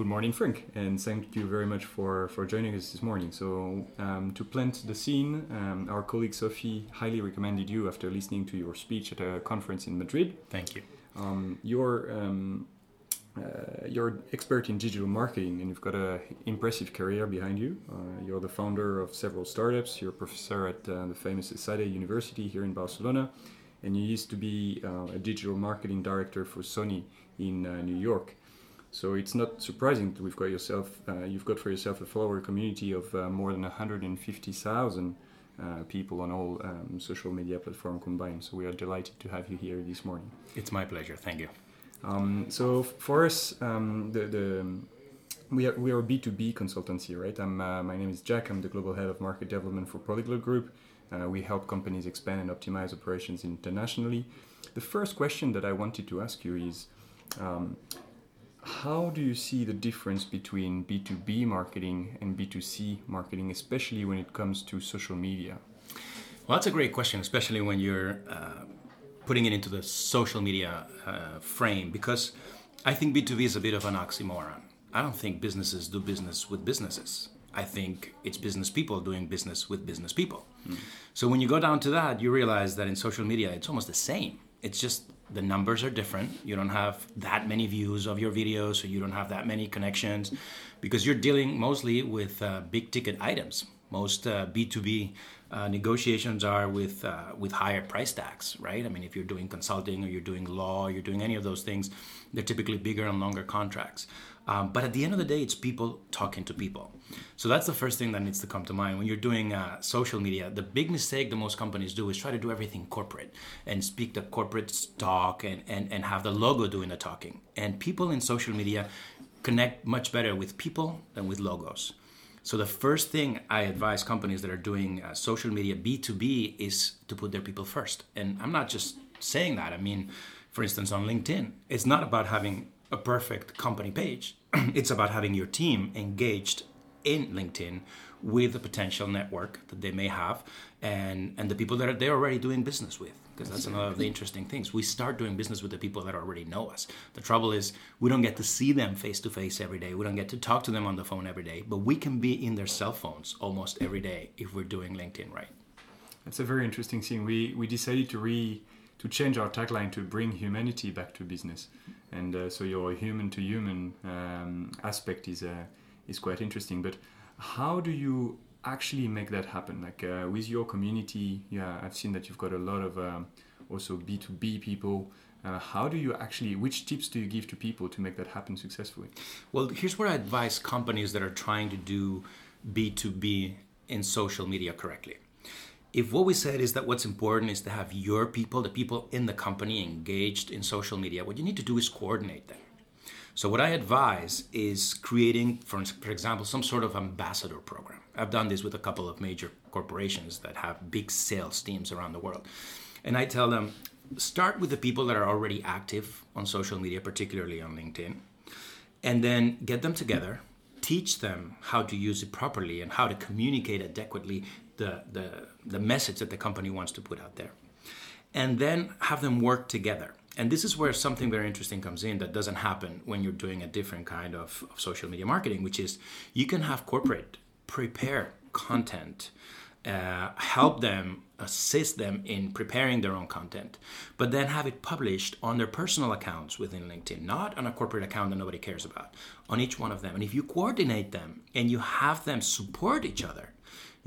good morning, Franc, and thank you very much for, for joining us this morning. So, um, to plant the scene, um, our colleague Sophie highly recommended you after listening to your speech at a conference in Madrid. Thank you. Um, you're um, uh, you're expert in digital marketing, and you've got an impressive career behind you. Uh, you're the founder of several startups. You're a professor at uh, the famous ESADE University here in Barcelona, and you used to be uh, a digital marketing director for Sony in uh, New York. So it's not surprising that we've got yourself, uh, you've got for yourself a follower community of more than 150,000 people on all um, social media platforms combined. So we are delighted to have you here this morning. It's my pleasure. Thank you. Um, so for us, um, the, the we are, we are a B2B consultancy, right? I'm, uh, my name is Jack. I'm the global head of market development for Polyglot Group. Uh, we help companies expand and optimize operations internationally. The first question that I wanted to ask you is um, how do you see the difference between B2B marketing and B2C marketing, especially when it comes to social media? Well, that's a great question, especially when you're uh, putting it into the social media uh, frame because I think B2B is a bit of an oxymoron. I don't think businesses do business with businesses. I think it's business people doing business with business people. Mm. So when you go down to that, you realize that in social media, it's almost the same. It's just the numbers are different. You don't have that many views of your videos, so you don't have that many connections because you're dealing mostly with uh, big ticket items. Most uh, B2B uh, negotiations are with uh, with higher price tags, right? I mean, if you're doing consulting or you're doing law, you're doing any of those things, they're typically bigger and longer contracts. Um, but at the end of the day, it's people talking to people. So that's the first thing that needs to come to mind when you're doing uh, social media. The big mistake that most companies do is try to do everything corporate and speak the corporate talk and, and, and have the logo doing the talking. And people in social media connect much better with people than with logos. So the first thing I advise companies that are doing uh, social media B2B is to put their people first. And I'm not just saying that. I mean, for instance, on LinkedIn, it's not about having a perfect company page. it's about having your team engaged in LinkedIn with the potential network that they may have and and the people that are, they're already doing business with because that's another of the interesting things. We start doing business with the people that already know us. The trouble is we don't get to see them face to face every day. We don't get to talk to them on the phone every day but we can be in their cell phones almost every day if we're doing linkedin right. That's a very interesting thing we we decided to re to change our tagline to bring humanity back to business and uh, so your human to human um, aspect is uh, is quite interesting but how do you actually make that happen? Like uh, with your community, yeah, I've seen that you've got a lot of um, also B2B people. Uh, how do you actually, which tips do you give to people to make that happen successfully? Well, here's where I advise companies that are trying to do B2B in social media correctly. If what we said is that what's important is to have your people, the people in the company engaged in social media, what you need to do is coordinate them. So what I advise is creating, for, for example, some sort of ambassador program. I've done this with a couple of major corporations that have big sales teams around the world. And I tell them, start with the people that are already active on social media, particularly on LinkedIn, and then get them together, teach them how to use it properly and how to communicate adequately the, the, the message that the company wants to put out there. And then have them work together and this is where something very interesting comes in that doesn't happen when you're doing a different kind of, of social media marketing, which is you can have corporate prepare content, uh, help them, assist them in preparing their own content, but then have it published on their personal accounts within LinkedIn, not on a corporate account that nobody cares about, on each one of them. And if you coordinate them and you have them support each other,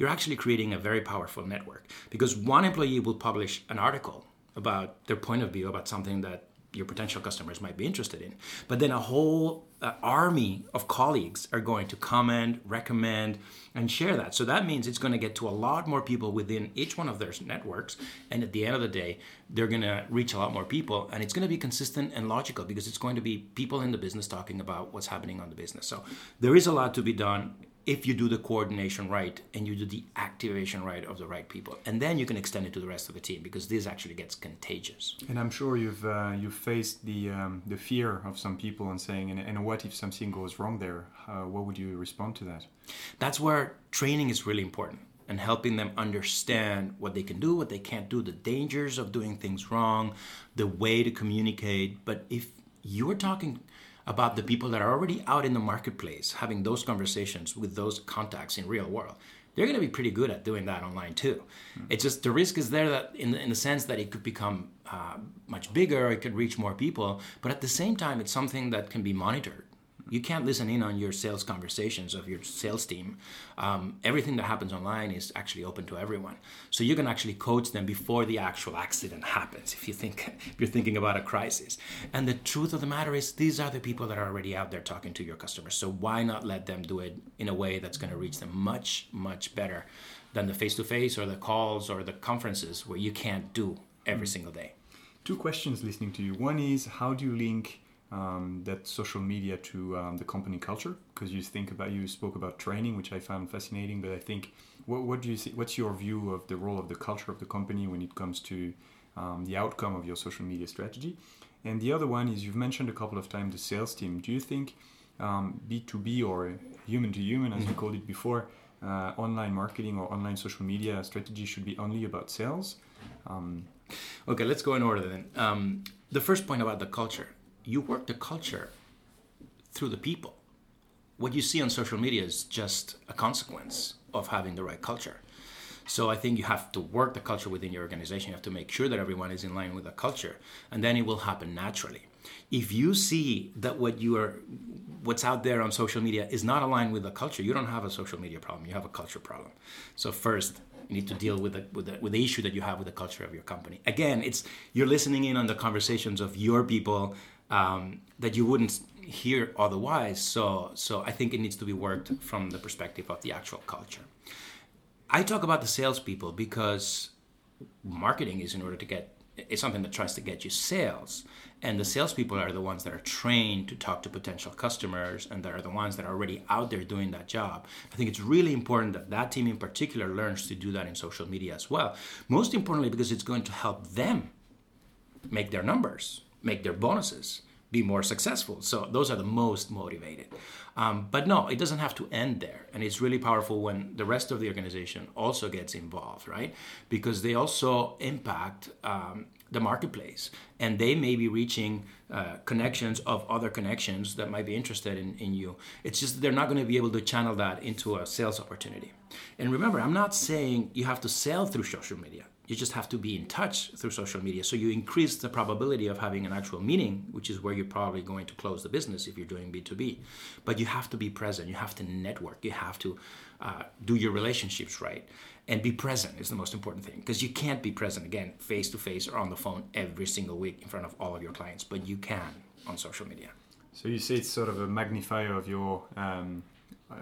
you're actually creating a very powerful network because one employee will publish an article about their point of view about something that your potential customers might be interested in. But then a whole uh, army of colleagues are going to comment, recommend, and share that. So that means it's going to get to a lot more people within each one of their networks. And at the end of the day, they're going to reach a lot more people. And it's going to be consistent and logical because it's going to be people in the business talking about what's happening on the business. So there is a lot to be done if you do the coordination right and you do the activation right of the right people. And then you can extend it to the rest of the team because this actually gets contagious. And i'm sure you've uh, you've faced the um, the fear of some people and saying and, and what if something goes wrong there? Uh, what would you respond to that? That's where training is really important and helping them understand what they can do what they can't do the dangers of doing things wrong the way to communicate. But if you're talking about the people that are already out in the marketplace having those conversations with those contacts in real world they're going to be pretty good at doing that online too. Mm-hmm. It's just the risk is there that in the, in the sense that it could become uh, much bigger, it could reach more people, but at the same time, it's something that can be monitored you can't listen in on your sales conversations of your sales team. Um, everything that happens online is actually open to everyone. So you can actually coach them before the actual accident happens. If you think if you're thinking about a crisis, and the truth of the matter is, these are the people that are already out there talking to your customers. So why not let them do it in a way that's going to reach them much much better than the face-to-face or the calls or the conferences where you can't do every single day. Two questions listening to you. One is how do you link um, that social media to um, the company culture. Because you think about you spoke about training which i found fascinating but i think what, what do you see what's your view of the role of the culture of the company when it comes to um, the outcome of your social media strategy? And the other one is you've mentioned a couple of times the sales team. Do you think b2b um, or human to human as you mm-hmm. called it before uh, online marketing or online social media strategy should be only about sales? Um, okay let's go in order then. Um, the first point about the culture you work the culture through the people. What you see on social media is just a consequence of having the right culture. So I think you have to work the culture within your organization. You have to make sure that everyone is in line with the culture, and then it will happen naturally. If you see that what you are, what's out there on social media is not aligned with the culture, you don't have a social media problem. You have a culture problem. So first, you need to deal with the, with the, with the issue that you have with the culture of your company. Again, it's you're listening in on the conversations of your people um, that you wouldn't hear otherwise. So, so I think it needs to be worked from the perspective of the actual culture. I talk about the salespeople because marketing is in order to get it's something that tries to get you sales. And the salespeople are the ones that are trained to talk to potential customers and that are the ones that are already out there doing that job. I think it's really important that that team in particular learns to do that in social media as well. Most importantly, because it's going to help them make their numbers make their bonuses be more successful. So those are the most motivated. Um, but no, it doesn't have to end there. And it's really powerful when the rest of the organization also gets involved, right? Because they also impact um, the marketplace and they may be reaching uh, connections of other connections that might be interested in, in you. It's just they're not going to be able to channel that into a sales opportunity. And remember, I'm not saying you have to sell through social media you just have to be in touch through social media. So you increase the probability of having an actual meeting, which is where you're probably going to close the business if you're doing B2B. But you have to be present. You have to network. You have to uh, do your relationships right. And be present is the most important thing because you can't be present again face to face or on the phone every single week in front of all of your clients, but you can on social media. So you see it's sort of a magnifier of your um,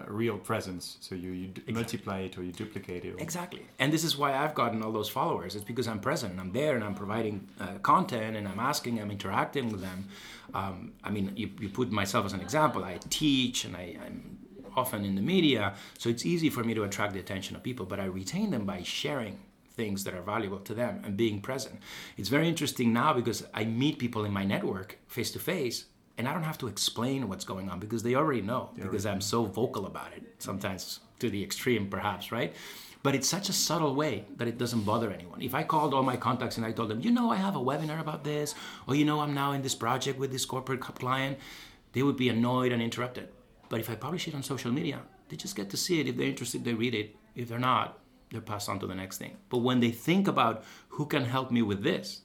real presence. So you, you exactly. multiply it or you duplicate it. Or... Exactly. And this is why I've gotten all those followers. It's because I'm present and I'm there and I'm providing uh, content and I'm asking, I'm interacting with them. Um, I mean, you, you put myself as an example. I teach and I, I'm often in the media. So it's easy for me to attract the attention of people, but I retain them by sharing things that are valuable to them and being present. It's very interesting now because I meet people in my network face to face and I don't have to explain what's going on because they already know they because already I'm so vocal about it. Sometimes to the extreme, perhaps, right? But it's such a subtle way that it doesn't bother anyone. If I called all my contacts and I told them, you know, I have a webinar about this, or you know, I'm now in this project with this corporate client, they would be annoyed and interrupted. But if I publish it on social media, they just get to see it. If they're interested, they read it. If they're not, they're passed on to the next thing. But when they think about who can help me with this,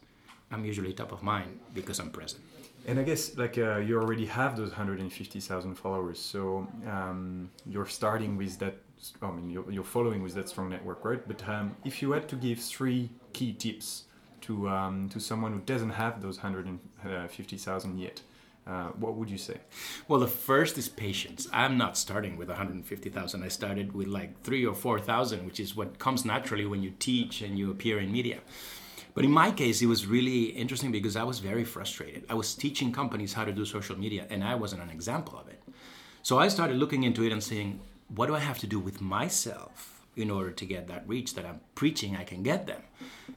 I'm usually top of mind because I'm present. And I guess like uh, you already have those 150,000 followers, so um, you're starting with that. I mean, you're, you're, following with that strong network, right? But um, if you had to give three key tips to um, to someone who doesn't have those 150,000 yet, uh, what would you say? Well, the first is patience. I'm not starting with 150,000. I started with like three or 4,000, which is what comes naturally when you teach and you appear in media. But in my case, it was really interesting because I was very frustrated. I was teaching companies how to do social media, and I wasn't an example of it. So I started looking into it and saying, what do I have to do with myself in order to get that reach that I'm preaching I can get them.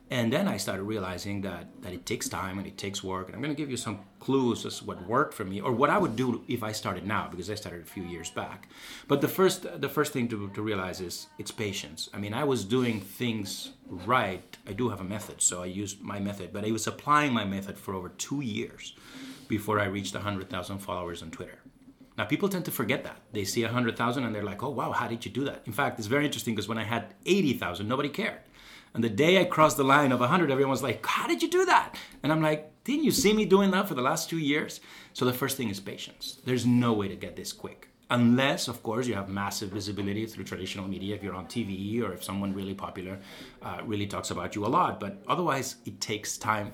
And then I started realizing that that it takes time and it takes work. And I'm going to give you some clues as what worked for me or what I would do if I started now because I started a few years back. But the first the first thing to, to realize is it's patience. I mean, I was doing things right. I do have a method, so I used my method, but I was applying my method for over 2 years before I reached 100,000 followers on Twitter. Now, people tend to forget that. They see 100,000 and they're like, oh, wow, how did you do that? In fact, it's very interesting because when I had 80,000, nobody cared. And the day I crossed the line of 100, everyone was like, how did you do that? And I'm like, didn't you see me doing that for the last two years? So the first thing is patience. There's no way to get this quick unless of course you have massive visibility through traditional media if you're on tv or if someone really popular uh, really talks about you a lot but otherwise it takes time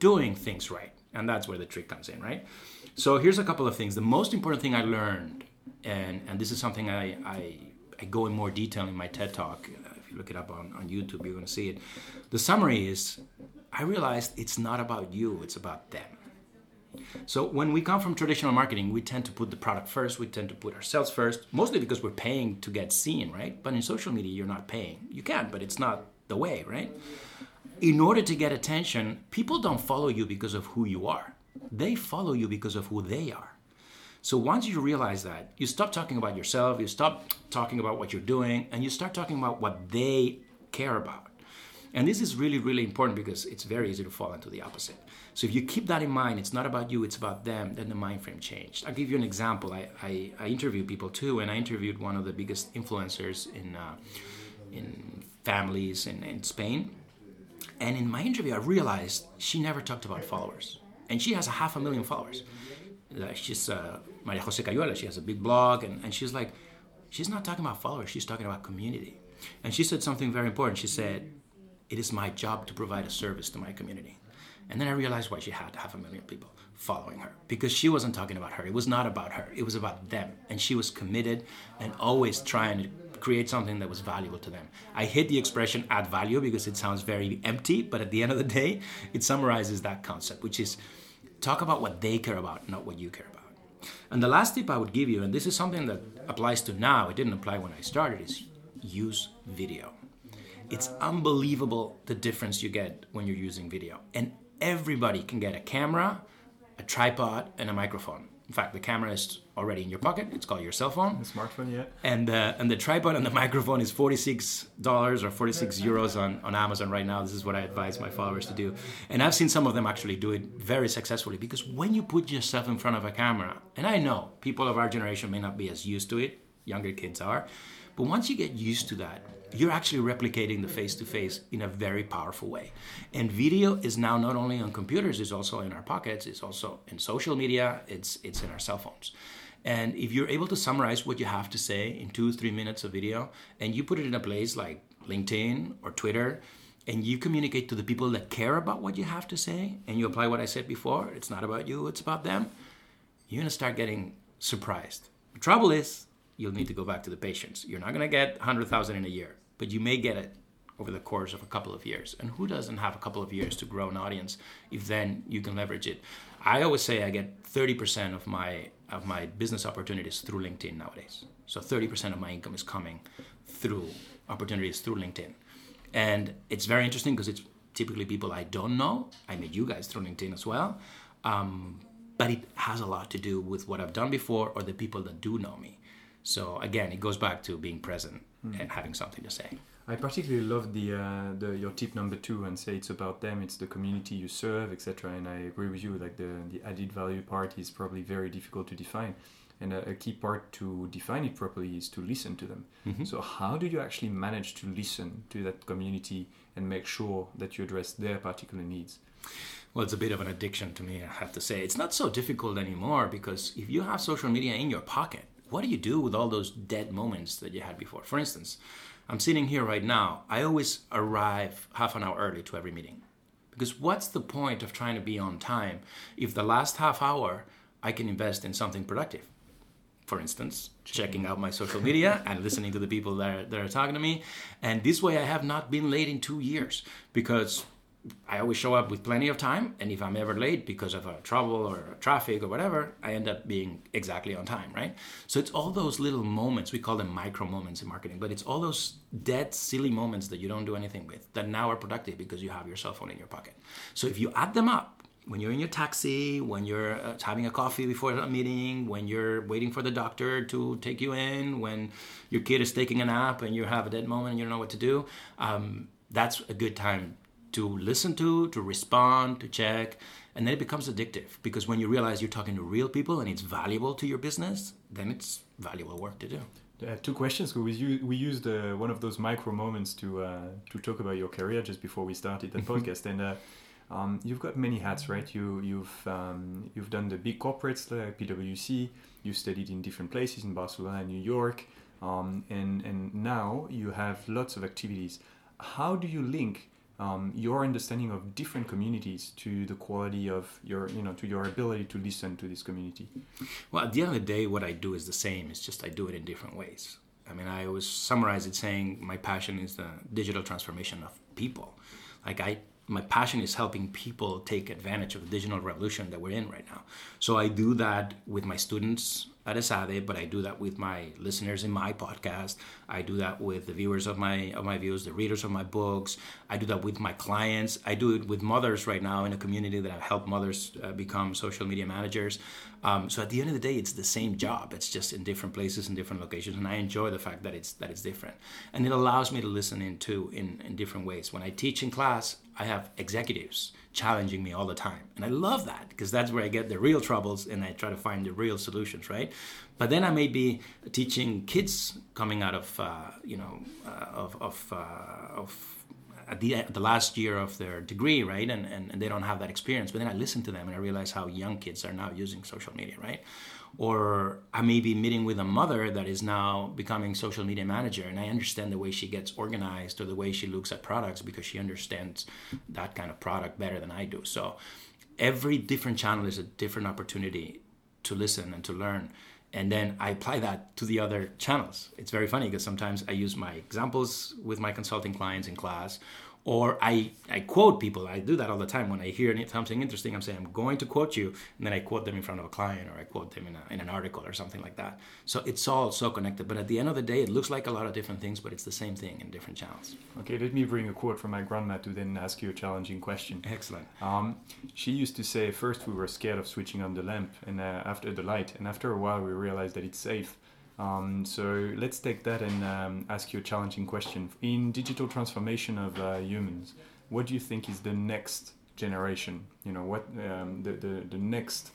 doing things right and that's where the trick comes in right so here's a couple of things the most important thing i learned and and this is something i i, I go in more detail in my ted talk uh, if you look it up on, on youtube you're going to see it the summary is i realized it's not about you it's about them so when we come from traditional marketing, we tend to put the product first, we tend to put ourselves first, mostly because we're paying to get seen, right? But in social media, you're not paying. You can, but it's not the way, right? In order to get attention, people don't follow you because of who you are. They follow you because of who they are. So once you realize that, you stop talking about yourself, you stop talking about what you're doing, and you start talking about what they care about. And this is really, really important because it's very easy to fall into the opposite. So if you keep that in mind, it's not about you, it's about them, then the mind frame changed. I'll give you an example. I, I, I interview people too, and I interviewed one of the biggest influencers in, uh, in families in, in Spain. And in my interview, I realized she never talked about followers. And she has a half a million followers. She's uh, Maria Jose Cayuela, she has a big blog, and, and she's like, she's not talking about followers, she's talking about community. And she said something very important. She said, It is my job to provide a service to my community. And then I realized why she had half a million people following her because she wasn't talking about her. It was not about her, it was about them. And she was committed and always trying to create something that was valuable to them. I hate the expression add value because it sounds very empty, but at the end of the day, it summarizes that concept, which is talk about what they care about, not what you care about. And the last tip I would give you, and this is something that applies to now, it didn't apply when I started, is use video. It's unbelievable the difference you get when you're using video. And everybody can get a camera, a tripod, and a microphone. In fact, the camera is already in your pocket. It's called your cell phone. The smartphone, yeah. And uh, and the tripod and the microphone is forty six dollars or forty six euros on, on Amazon right now. This is what I advise my followers to do. And I've seen some of them actually do it very successfully because when you put yourself in front of a camera, and I know people of our generation may not be as used to it, younger kids are, but once you get used to that, you're actually replicating the face to face in a very powerful way. And video is now not only on computers, it's also in our pockets, it's also in social media, it's, it's in our cell phones. And if you're able to summarize what you have to say in two, three minutes of video, and you put it in a place like LinkedIn or Twitter, and you communicate to the people that care about what you have to say, and you apply what I said before, it's not about you, it's about them, you're gonna start getting surprised. The trouble is, you'll need to go back to the patience. You're not to get 100,000 in a year but you may get it over the course of a couple of years. And who doesn't have a couple of years to grow an audience if then you can leverage it? I always say I get 30% of my of my business opportunities through LinkedIn nowadays. So 30% of my income is coming through opportunities through LinkedIn. And it's very interesting because it's typically people I don't know. I met you guys through LinkedIn as well. Um, but it has a lot to do with what I've done before or the people that do know me. So again, it goes back to being present mm. and having something to say. I particularly love the, uh, the your tip number two and say it's about them, it's the community you serve, etc. And I agree with you. Like the the added value part is probably very difficult to define, and a, a key part to define it properly is to listen to them. Mm-hmm. So how do you actually manage to listen to that community and make sure that you address their particular needs? Well, it's a bit of an addiction to me, I have to say. It's not so difficult anymore because if you have social media in your pocket, what do you do with all those dead moments that you had before? For instance, I'm sitting here right now. I always arrive half an hour early to every meeting. Because what's the point of trying to be on time if the last half hour I can invest in something productive? For instance, checking out my social media and listening to the people that are, that are talking to me. And this way I have not been late in two years because I always show up with plenty of time, and if I'm ever late because of a trouble or traffic or whatever, I end up being exactly on time, right? So it's all those little moments, we call them micro moments in marketing, but it's all those dead, silly moments that you don't do anything with that now are productive because you have your cell phone in your pocket. So if you add them up, when you're in your taxi, when you're uh, having a coffee before a meeting, when you're waiting for the doctor to take you in, when your kid is taking a nap and you have a dead moment and you don't know what to do, um, that's a good time to listen to, to respond, to check, and then it becomes addictive because when you realize you're talking to real people and it's valuable to your business, then it's valuable work to do. Uh, two questions. We, used, we used uh, one of those micro moments to uh, to talk about your career just before we started the podcast, and uh, um, you've got many hats, right? You you've um, you've done the big corporates like PwC. You studied in different places in Barcelona and New York, um, and and now you have lots of activities. How do you link um, your understanding of different communities to the quality of your you know to your ability to listen to this community? Well at the end of the day what i do is the same. It's just i do it in different ways. I mean i always summarize it saying my passion is the digital transformation of people. Like i my passion is helping people take advantage of the digital revolution that we're in right now so i do that with my students at ESADE, but I do that with my listeners in my podcast. I do that with the viewers of my of my views, the readers of my books. I do that with my clients. I do it with mothers right now in a community that I've helped mothers uh, become social media managers. Um, so at the end of the day, it's the same job. It's just in different places in different locations, and I enjoy the fact that it's that it's different, and it allows me to listen into in in different ways. When I teach in class, I have executives challenging me all the time. And I love that because that's where I get the real troubles and I try to find the real solutions, right? But then I may be teaching kids coming out of, uh, you know, uh, of, of, uh, of at the, at the last year of their degree, right? And, and, and they don't have that experience. But then I listen to them and I realize how young kids are now using social media, right? or I may be meeting with a mother that is now becoming social media manager, and I understand the way she gets organized or the way she looks at products because she understands that kind of product better than I do. So every different channel is a different opportunity to listen and to learn. And then I apply that to the other channels. It's very funny because sometimes I use my examples with my consulting clients in class, or I, I quote people. I do that all the time. When I hear something interesting, I'm saying, I'm going to quote you. And then I quote them in front of a client or I quote them in, a, in an article or something like that. So it's all so connected. But at the end of the day, it looks like a lot of different things, but it's the same thing in different channels. Okay, let me bring a quote from my grandma to then ask you a challenging question. Excellent. Um, she used to say, first we were scared of switching on the lamp and uh, after the light. And after a while, we realized that it's safe. Um, so let's take that and um, ask you a challenging question. In digital transformation of uh, humans, what do you think is the next generation? You know, what um, the, the, the next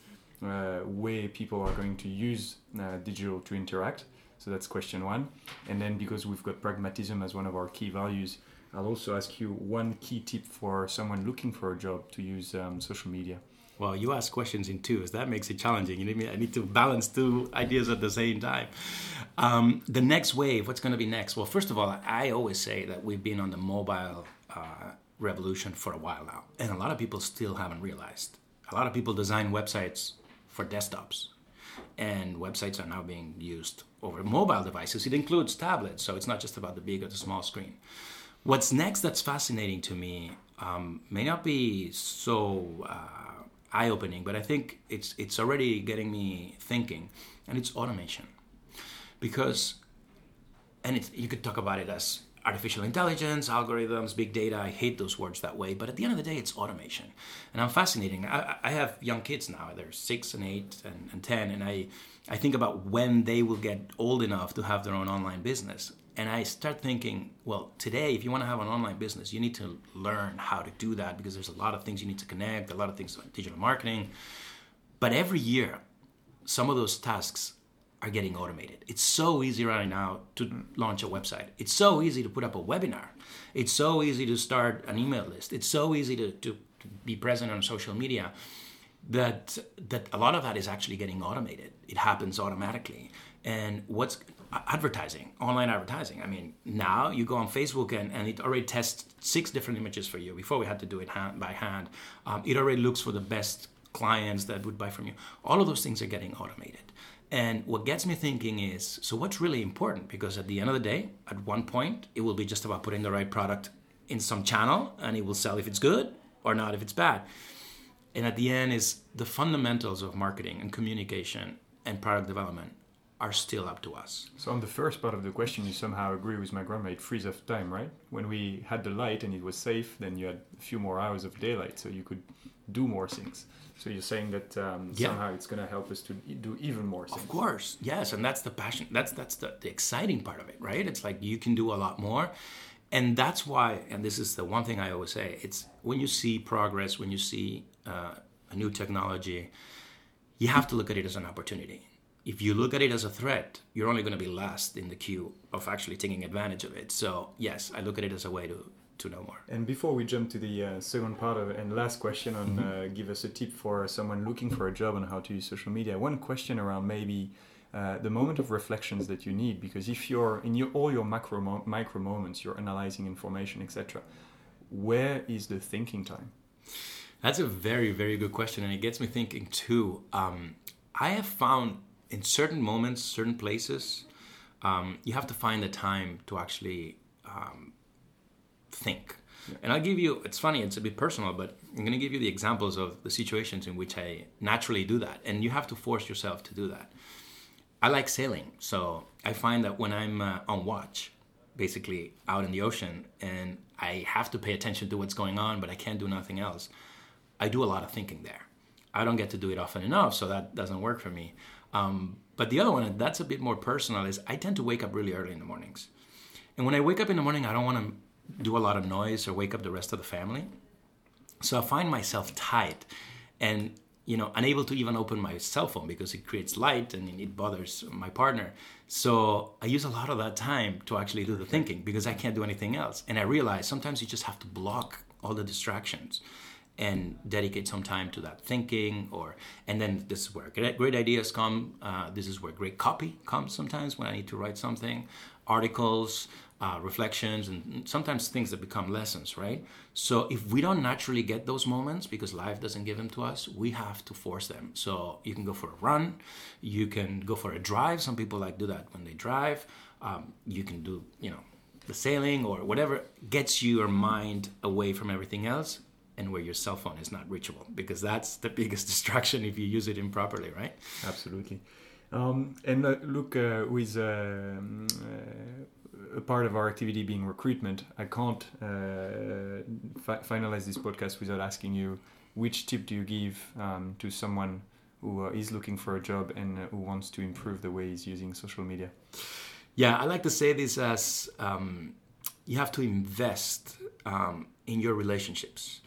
uh, way people are going to use uh, digital to interact? So that's question one. And then because we've got pragmatism as one of our key values, I'll also ask you one key tip for someone looking for a job to use um, social media. Well, you ask questions in twos. That makes it challenging. You need me, I need to balance two ideas at the same time. Um, the next wave, what's going to be next? Well, first of all, I always say that we've been on the mobile uh, revolution for a while now, and a lot of people still haven't realized. A lot of people design websites for desktops, and websites are now being used over mobile devices. It includes tablets, so it's not just about the big or the small screen. What's next that's fascinating to me um, may not be so. Uh, eye opening, but I think it's it's already getting me thinking, and it's automation, because, and it's, you could talk about it as artificial intelligence, algorithms, big data. I hate those words that way, but at the end of the day, it's automation, and I'm fascinating. I, I have young kids now; they're six and eight and, and ten, and I I think about when they will get old enough to have their own online business, and I start thinking, well, today, if you want to have an online business, you need to learn how to do that because there's a lot of things you need to connect, a lot of things about digital marketing. But every year, some of those tasks are getting automated. It's so easy right now to launch a website. It's so easy to put up a webinar. It's so easy to start an email list. It's so easy to, to, to be present on social media that that a lot of that is actually getting automated. It happens automatically. And what's advertising, online advertising. I mean, now you go on Facebook and, and it already tests six different images for you. Before we had to do it hand, by hand, um, it already looks for the best clients that would buy from you. All of those things are getting automated. And what gets me thinking is so what's really important? Because at the end of the day, at one point, it will be just about putting the right product in some channel and it will sell if it's good or not if it's bad. And at the end is the fundamentals of marketing and communication and product development are still up to us. So on the first part of the question, you somehow agree with my grandma. It frees up time, right? When we had the light and it was safe, then you had a few more hours of daylight, so you could do more things. So you're saying that um, yeah. somehow it's going to help us to do even more things. Of course, yes, and that's the passion. That's that's the, the exciting part of it, right? It's like you can do a lot more, And that's why, and this is the one thing I always say it's when you see progress, when you see uh, a new technology, you have to look at it as an opportunity. If you look at it as a threat, you're only going to be last in the queue of actually taking advantage of it. So, yes, I look at it as a way to, to know more. And before we jump to the uh, second part of and last question on mm-hmm. uh, give us a tip for someone looking for a job on how to use social media, one question around maybe uh, the moment of reflections that you need because if you're in your, all your macro mo- micro moments you're analyzing information etc where is the thinking time that's a very very good question and it gets me thinking too um, i have found in certain moments certain places um, you have to find the time to actually um, think yeah. and i'll give you it's funny it's a bit personal but i'm going to give you the examples of the situations in which i naturally do that and you have to force yourself to do that I like sailing, so I find that when I'm uh, on watch, basically out in the ocean, and I have to pay attention to what's going on, but I can't do nothing else, I do a lot of thinking there. I don't get to do it often enough, so that doesn't work for me. Um, but the other one, that's a bit more personal, is I tend to wake up really early in the mornings. And when I wake up in the morning, I don't want to do a lot of noise or wake up the rest of the family. So I find myself tight. And you know unable to even open my cell phone because it creates light and it bothers my partner so i use a lot of that time to actually do the thinking because i can't do anything else and i realize sometimes you just have to block all the distractions and dedicate some time to that thinking or and then this is where great, ideas come uh, this is where great copy comes sometimes when i need to write something articles uh, reflections and sometimes things that become lessons, right? So if we don't naturally get those moments because life doesn't give them to us, we have to force them. So you can go for a run, you can go for a drive. Some people like do that when they drive. Um, you can do, you know, the sailing or whatever gets your mind away from everything else and where your cell phone is not reachable because that's the biggest distraction if you use it improperly, right? Absolutely. Um, and uh, look, uh, with um, uh, a part of our activity being recruitment, I can't uh, fi- finalize this podcast without asking you which tip do you give um, to someone who uh, is looking for a job and uh, who wants to improve the way he's using social media? Yeah, I like to say this as um, you have to invest um, in your relationships.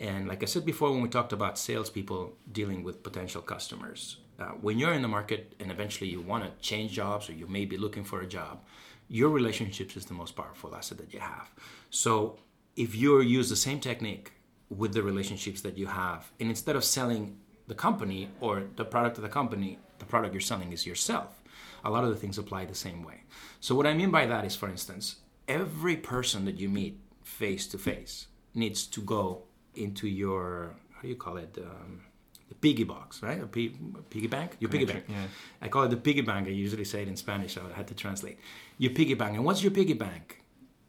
And like I said before, when we talked about salespeople dealing with potential customers, uh, when you're in the market and eventually you want to change jobs or you may be looking for a job, your relationships is the most powerful asset that you have. So if you use the same technique with the relationships that you have, and instead of selling the company or the product of the company, the product you're selling is yourself. A lot of the things apply the same way. So what I mean by that is, for instance, every person that you meet face to face needs to go into your how do you call it um, the piggy box, right? A piggy bank? Your piggy bank. Yeah. I call it the piggy bank. I usually say it in Spanish, so I had to translate. Your piggy bank. And what's your piggy bank?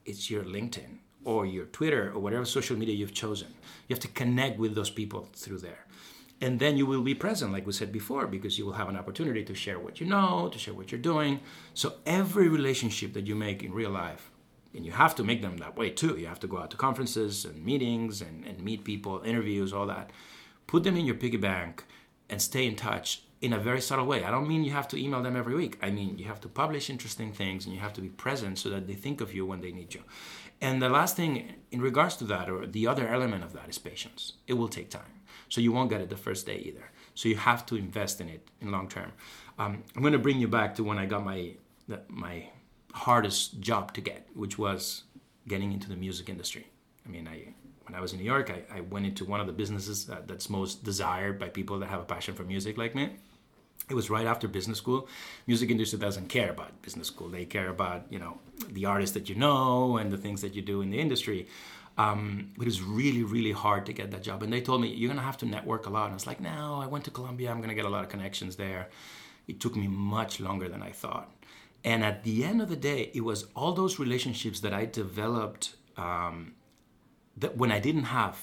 It's your LinkedIn or your Twitter or whatever social media you've chosen. You have to connect with those people through there. And then you will be present, like we said before, because you will have an opportunity to share what you know, to share what you're doing. So every relationship that you make in real life, and you have to make them that way too. You have to go out to conferences and meetings and, and meet people, interviews, all that put them in your piggy bank and stay in touch in a very subtle way. I don't mean you have to email them every week. I mean you have to publish interesting things and you have to be present so that they think of you when they need you. And the last thing in regards to that, or the other element of that, is patience. It will take time. So you won't get it the first day either. So you have to invest in it in long term. Um, I'm going to bring you back to when I got my my hardest job to get, which was getting into the music industry. I mean, I when I was in New York, I, I went into one of the businesses that, that's most desired by people that have a passion for music like me. It was right after business school. Music industry doesn't care about business school. They care about you know the artists that you know and the things that you do in the industry. Um, it was really, really hard to get that job. And they told me, you're going to have to network a lot. And I was like, no, I went to Columbia. I'm going to get a lot of connections there. It took me much longer than I thought. And at the end of the day, it was all those relationships that I developed um, that when I didn't have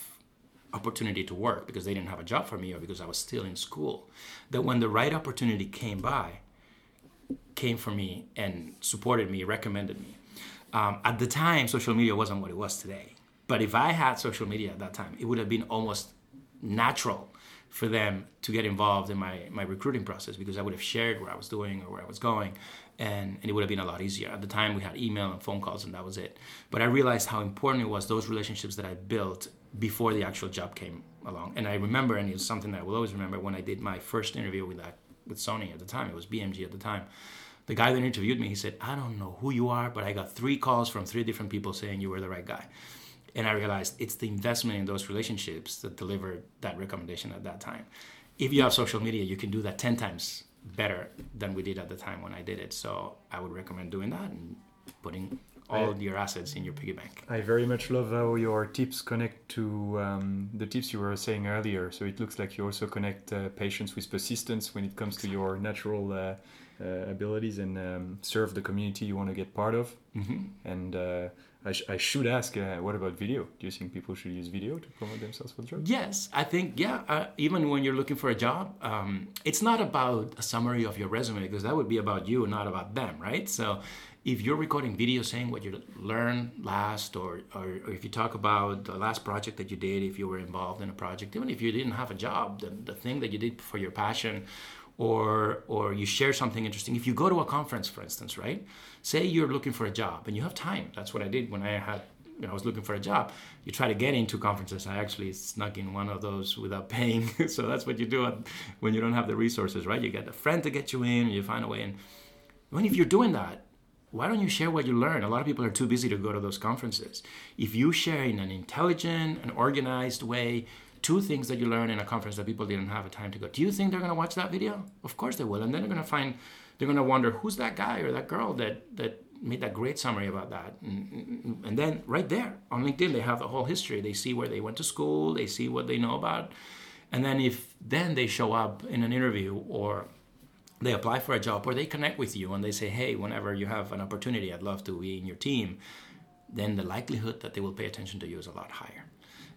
opportunity to work because they didn't have a job for me or because I was still in school, that when the right opportunity came by, came for me and supported me, recommended me. Um, at the time, social media wasn't what it was today. But if I had social media at that time, it would have been almost natural for them to get involved in my, my recruiting process because I would have shared where I was doing or where I was going and, and it would have been a lot easier. At the time we had email and phone calls and that was it. But I realized how important it was those relationships that I built before the actual job came along. And I remember and it's something that I will always remember when I did my first interview with that with Sony at the time. It was BMG at the time. The guy that interviewed me, he said, I don't know who you are, but I got three calls from three different people saying you were the right guy. And I realized it's the investment in those relationships that delivered that recommendation at that time. If you have social media, you can do that 10 times better than we did at the time when I did it. So I would recommend doing that and putting all I, your assets in your piggy bank. I very much love how your tips connect to um, the tips you were saying earlier. So it looks like you also connect uh, patience with persistence when it comes to your natural uh, uh, abilities and um, serve the community you want to get part of. Mm-hmm. And uh, I, sh- I should ask, uh, what about video? Do you think people should use video to promote themselves for job? Yes, I think, yeah. Uh, even when you're looking for a job, um, it's not about a summary of your resume because that would be about you, not about them, right? So if you're recording video saying what you learned last, or, or, or, if you talk about the last project that you did, if you were involved in a project, even if you didn't have a job, the, the thing that you did for your passion, or or you share something interesting. If you go to a conference, for instance, right? Say you're looking for a job and you have time. That's what I did when I had know, I was looking for a job. You try to get into conferences. I actually snuck in one of those without paying. so that's what you do when you don't have the resources, right? You get a friend to get you in, you find a way. And when if you're doing that, why don't you share what you learn? A lot of people are too busy to go to those conferences. If you share in an intelligent and organized way, two things that you learn in a conference that people didn't have a time to go. Do you think they're going to watch that video? Of course they will. And then they're going to find, they're going to wonder who's that guy or that girl that, that made that great summary about that. And, and then right there on LinkedIn, they have the whole history. They see where they went to school, they see what they know about. And then if then they show up in an interview or they apply for a job or they connect with you and they say, hey, whenever you have an opportunity, I'd love to be in your team, then the likelihood that they will pay attention to you is a lot higher.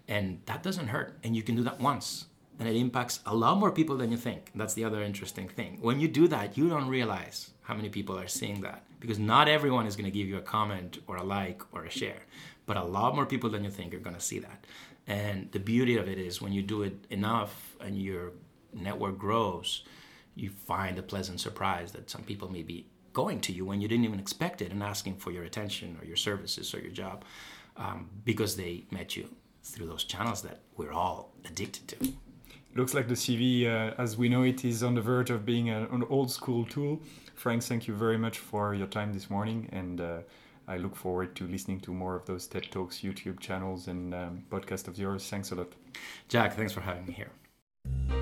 And that doesn't hurt. And you can do that once. And it impacts a lot more people than you think. That's the other interesting thing. When you do that, you don't realize how many people are seeing that because not everyone is going to give you a comment or a like or a share. But a lot more people than you think are going to see that. And the beauty of it is when you do it enough and your network grows, you find a pleasant surprise that some people may be going to you when you didn't even expect it and asking for your attention or your services or your job um, because they met you through those channels that we're all addicted to. Looks like the CV, uh, as we know it, is on the verge of being a, an old school tool. Franc, thank you very much for your time this morning, and uh, I look forward to listening to more of those TED Talks, YouTube channels, and um, podcast of yours. Thanks a lot. Jack, thanks for having me here.